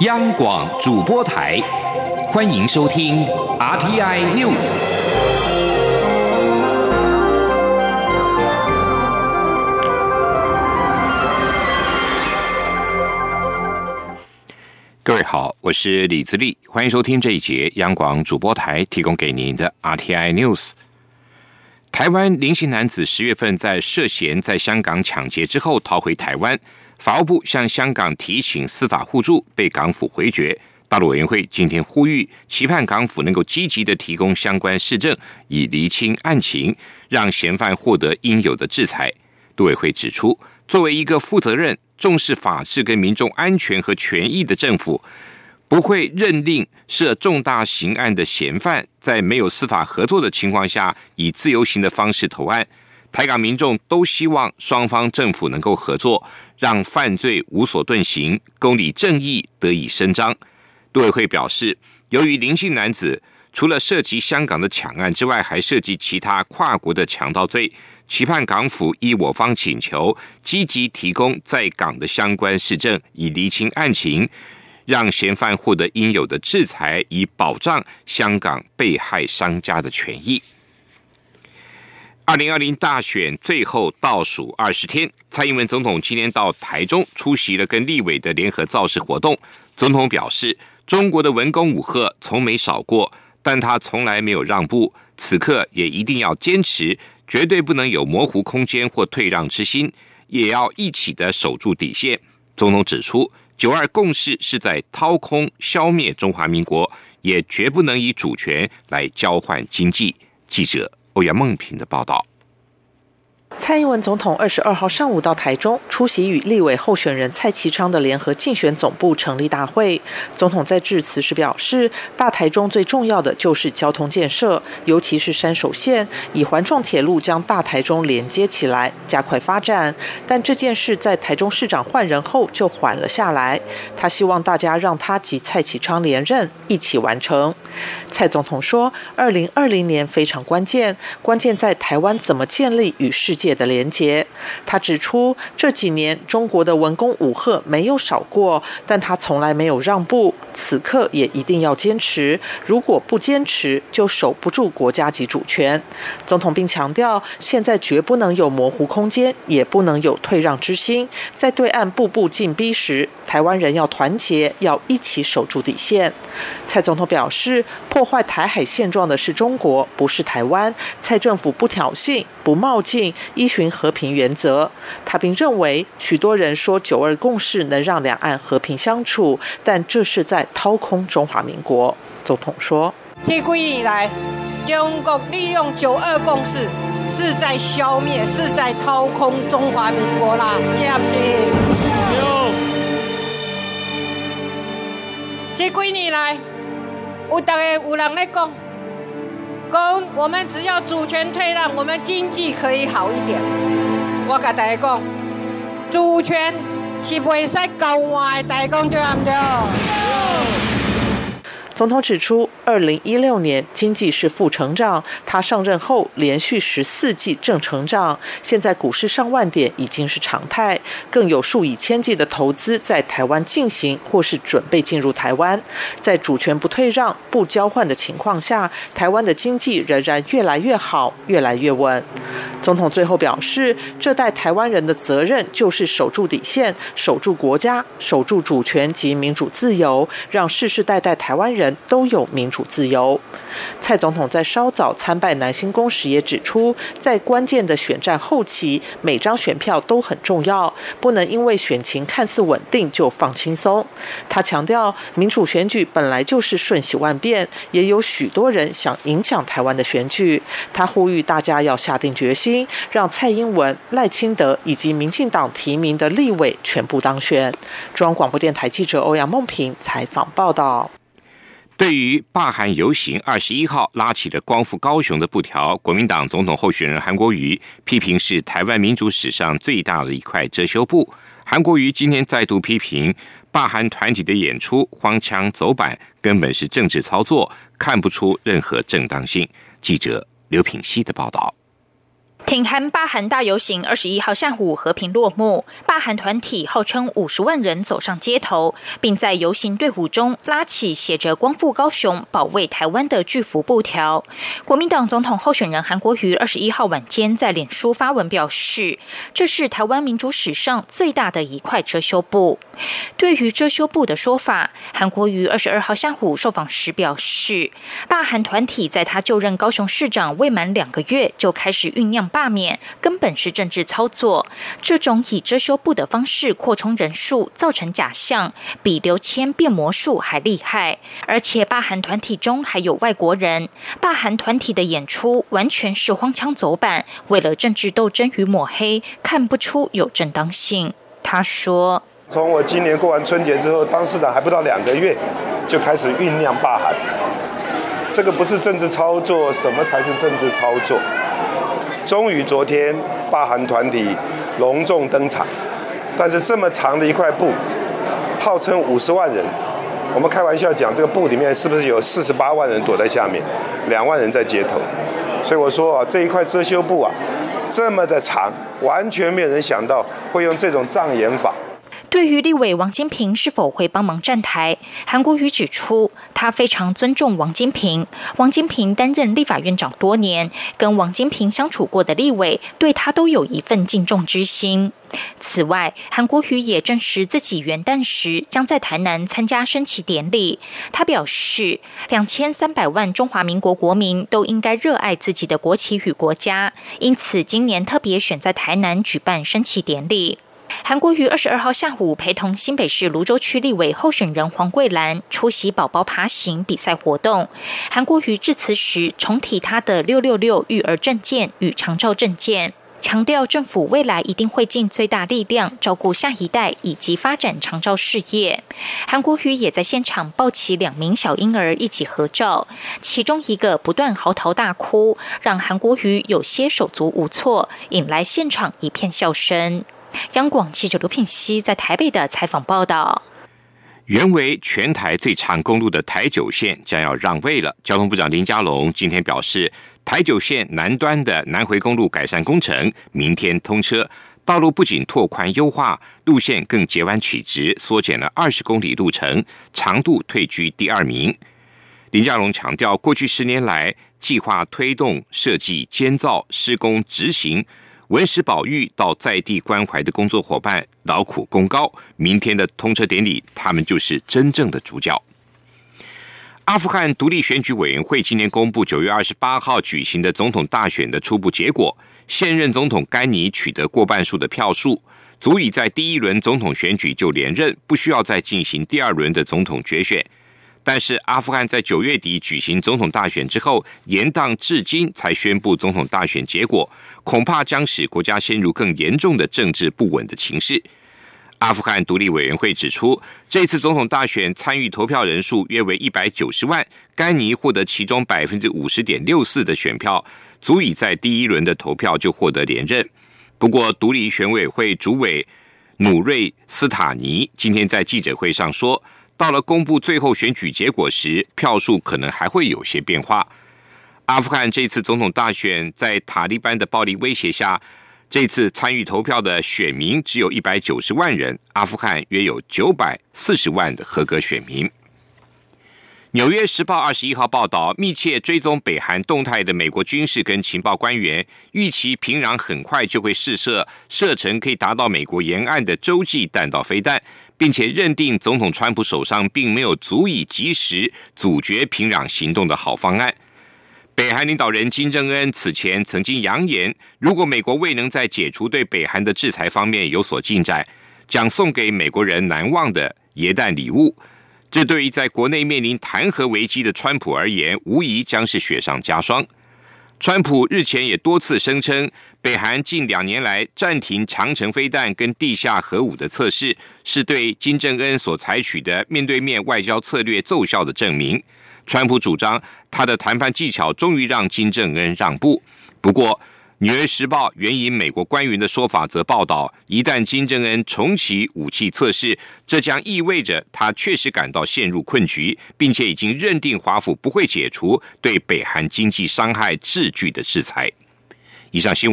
央广主播台，欢迎收听 RTI News。各位好，我是李自立，欢迎收听这一节央广主播台提供给您的 RTI News。台湾林姓男子十月份在涉嫌在香港抢劫之后逃回台湾。法务部向香港提请司法互助，被港府回绝。大陆委员会今天呼吁，期盼港府能够积极的提供相关市政，以厘清案情，让嫌犯获得应有的制裁。杜委会指出，作为一个负责任、重视法治跟民众安全和权益的政府，不会认定涉重大刑案的嫌犯在没有司法合作的情况下，以自由行的方式投案。台港民众都希望双方政府能够合作。让犯罪无所遁形，公理正义得以伸张。杜委会表示，由于林姓男子除了涉及香港的抢案之外，还涉及其他跨国的强盗罪，期盼港府依我方请求，积极提供在港的相关市政，以厘清案情，让嫌犯获得应有的制裁，以保障香港被害商家的权益。二零二零大选最后倒数二十天，蔡英文总统今天到台中出席了跟立委的联合造势活动。总统表示，中国的文攻武赫从没少过，但他从来没有让步，此刻也一定要坚持，绝对不能有模糊空间或退让之心，也要一起的守住底线。总统指出，九二共识是在掏空、消灭中华民国，也绝不能以主权来交换经济。记者。欧阳梦平的报道。蔡英文总统二十二号上午到台中出席与立委候选人蔡其昌的联合竞选总部成立大会。总统在致辞时表示，大台中最重要的就是交通建设，尤其是山手线，以环状铁路将大台中连接起来，加快发展。但这件事在台中市长换人后就缓了下来。他希望大家让他及蔡其昌连任，一起完成。蔡总统说，二零二零年非常关键，关键在台湾怎么建立与世界。界的连结，他指出这几年中国的文攻武赫没有少过，但他从来没有让步，此刻也一定要坚持。如果不坚持，就守不住国家级主权。总统并强调，现在绝不能有模糊空间，也不能有退让之心。在对岸步步进逼时，台湾人要团结，要一起守住底线。蔡总统表示，破坏台海现状的是中国，不是台湾。蔡政府不挑衅，不冒进。依循和平原则，他并认为许多人说九二共识能让两岸和平相处，但这是在掏空中华民国。总统说：“这几年来，中国利用九二共识是在消灭，是在掏空中华民国啦，是不是？这几年来，有大家有人在讲。”讲，我们只要主权退让，我们经济可以好一点。我跟大家讲，主权是不会使交换的，大家讲对唔对？总统指出，二零一六年经济是负成长，他上任后连续十四季正成长。现在股市上万点已经是常态，更有数以千计的投资在台湾进行或是准备进入台湾。在主权不退让、不交换的情况下，台湾的经济仍然越来越好、越来越稳。总统最后表示，这代台湾人的责任就是守住底线、守住国家、守住主权及民主自由，让世世代代台湾人。都有民主自由。蔡总统在稍早参拜南星宫时也指出，在关键的选战后期，每张选票都很重要，不能因为选情看似稳定就放轻松。他强调，民主选举本来就是瞬息万变，也有许多人想影响台湾的选举。他呼吁大家要下定决心，让蔡英文、赖清德以及民进党提名的立委全部当选。中央广播电台记者欧阳梦平采访报道。对于罢韩游行二十一号拉起的光复高雄的布条，国民党总统候选人韩国瑜批评是台湾民主史上最大的一块遮羞布。韩国瑜今天再度批评罢韩团体的演出荒腔走板，根本是政治操作，看不出任何正当性。记者刘品希的报道。挺韩罢韩大游行二十一号下午和平落幕，罢韩团体号称五十万人走上街头，并在游行队伍中拉起写着“光复高雄，保卫台湾”的巨幅布条。国民党总统候选人韩国瑜二十一号晚间在脸书发文表示，这是台湾民主史上最大的一块遮羞布。对于遮羞布的说法，韩国瑜二十二号下午受访时表示，罢韩团体在他就任高雄市长未满两个月就开始酝酿。罢免根本是政治操作，这种以遮羞布的方式扩充人数，造成假象，比刘谦变魔术还厉害。而且罢韩团体中还有外国人，罢韩团体的演出完全是荒腔走板，为了政治斗争与抹黑，看不出有正当性。他说：“从我今年过完春节之后当市长还不到两个月，就开始酝酿罢韩，这个不是政治操作，什么才是政治操作？”终于昨天，罢韩团体隆重登场，但是这么长的一块布，号称五十万人，我们开玩笑讲，这个布里面是不是有四十八万人躲在下面，两万人在街头？所以我说啊，这一块遮羞布啊，这么的长，完全没有人想到会用这种障眼法。对于立委王金平是否会帮忙站台，韩国瑜指出，他非常尊重王金平。王金平担任立法院长多年，跟王金平相处过的立委，对他都有一份敬重之心。此外，韩国瑜也证实自己元旦时将在台南参加升旗典礼。他表示，两千三百万中华民国国民都应该热爱自己的国旗与国家，因此今年特别选在台南举办升旗典礼。韩国瑜二十二号下午陪同新北市泸州区立委候选人黄桂兰出席宝宝爬行比赛活动。韩国瑜致辞时重提他的“六六六”育儿证件与长照证件，强调政府未来一定会尽最大力量照顾下一代以及发展长照事业。韩国瑜也在现场抱起两名小婴儿一起合照，其中一个不断嚎啕大哭，让韩国瑜有些手足无措，引来现场一片笑声。央广记者刘品熙在台北的采访报道：原为全台最长公路的台九线将要让位了。交通部长林佳龙今天表示，台九线南端的南回公路改善工程明天通车，道路不仅拓宽优化，路线更截弯取直，缩减了二十公里路程，长度退居第二名。林佳龙强调，过去十年来，计划推动设计、监造、施工、执行。文史保育到在地关怀的工作伙伴劳苦功高，明天的通车典礼，他们就是真正的主角。阿富汗独立选举委员会今年公布九月二十八号举行的总统大选的初步结果，现任总统甘尼取得过半数的票数，足以在第一轮总统选举就连任，不需要再进行第二轮的总统决选。但是，阿富汗在九月底举行总统大选之后，延宕至今才宣布总统大选结果。恐怕将使国家陷入更严重的政治不稳的情势。阿富汗独立委员会指出，这次总统大选参与投票人数约为一百九十万，甘尼获得其中百分之五十点六四的选票，足以在第一轮的投票就获得连任。不过，独立选委会主委努瑞斯塔尼今天在记者会上说，到了公布最后选举结果时，票数可能还会有些变化。阿富汗这次总统大选在塔利班的暴力威胁下，这次参与投票的选民只有一百九十万人。阿富汗约有九百四十万的合格选民。纽约时报二十一号报道，密切追踪北韩动态的美国军事跟情报官员预期平壤很快就会试射射程可以达到美国沿岸的洲际弹道飞弹，并且认定总统川普手上并没有足以及时阻绝平壤行动的好方案。北韩领导人金正恩此前曾经扬言，如果美国未能在解除对北韩的制裁方面有所进展，将送给美国人难忘的耶诞礼物。这对于在国内面临弹劾危机的川普而言，无疑将是雪上加霜。川普日前也多次声称，北韩近两年来暂停长城飞弹跟地下核武的测试，是对金正恩所采取的面对面外交策略奏效的证明。川普主张他的谈判技巧终于让金正恩让步。不过，《纽约时报》援引美国官员的说法则报道，一旦金正恩重启武器测试，这将意味着他确实感到陷入困局，并且已经认定华府不会解除对北韩经济伤害至巨的制裁。以上新闻。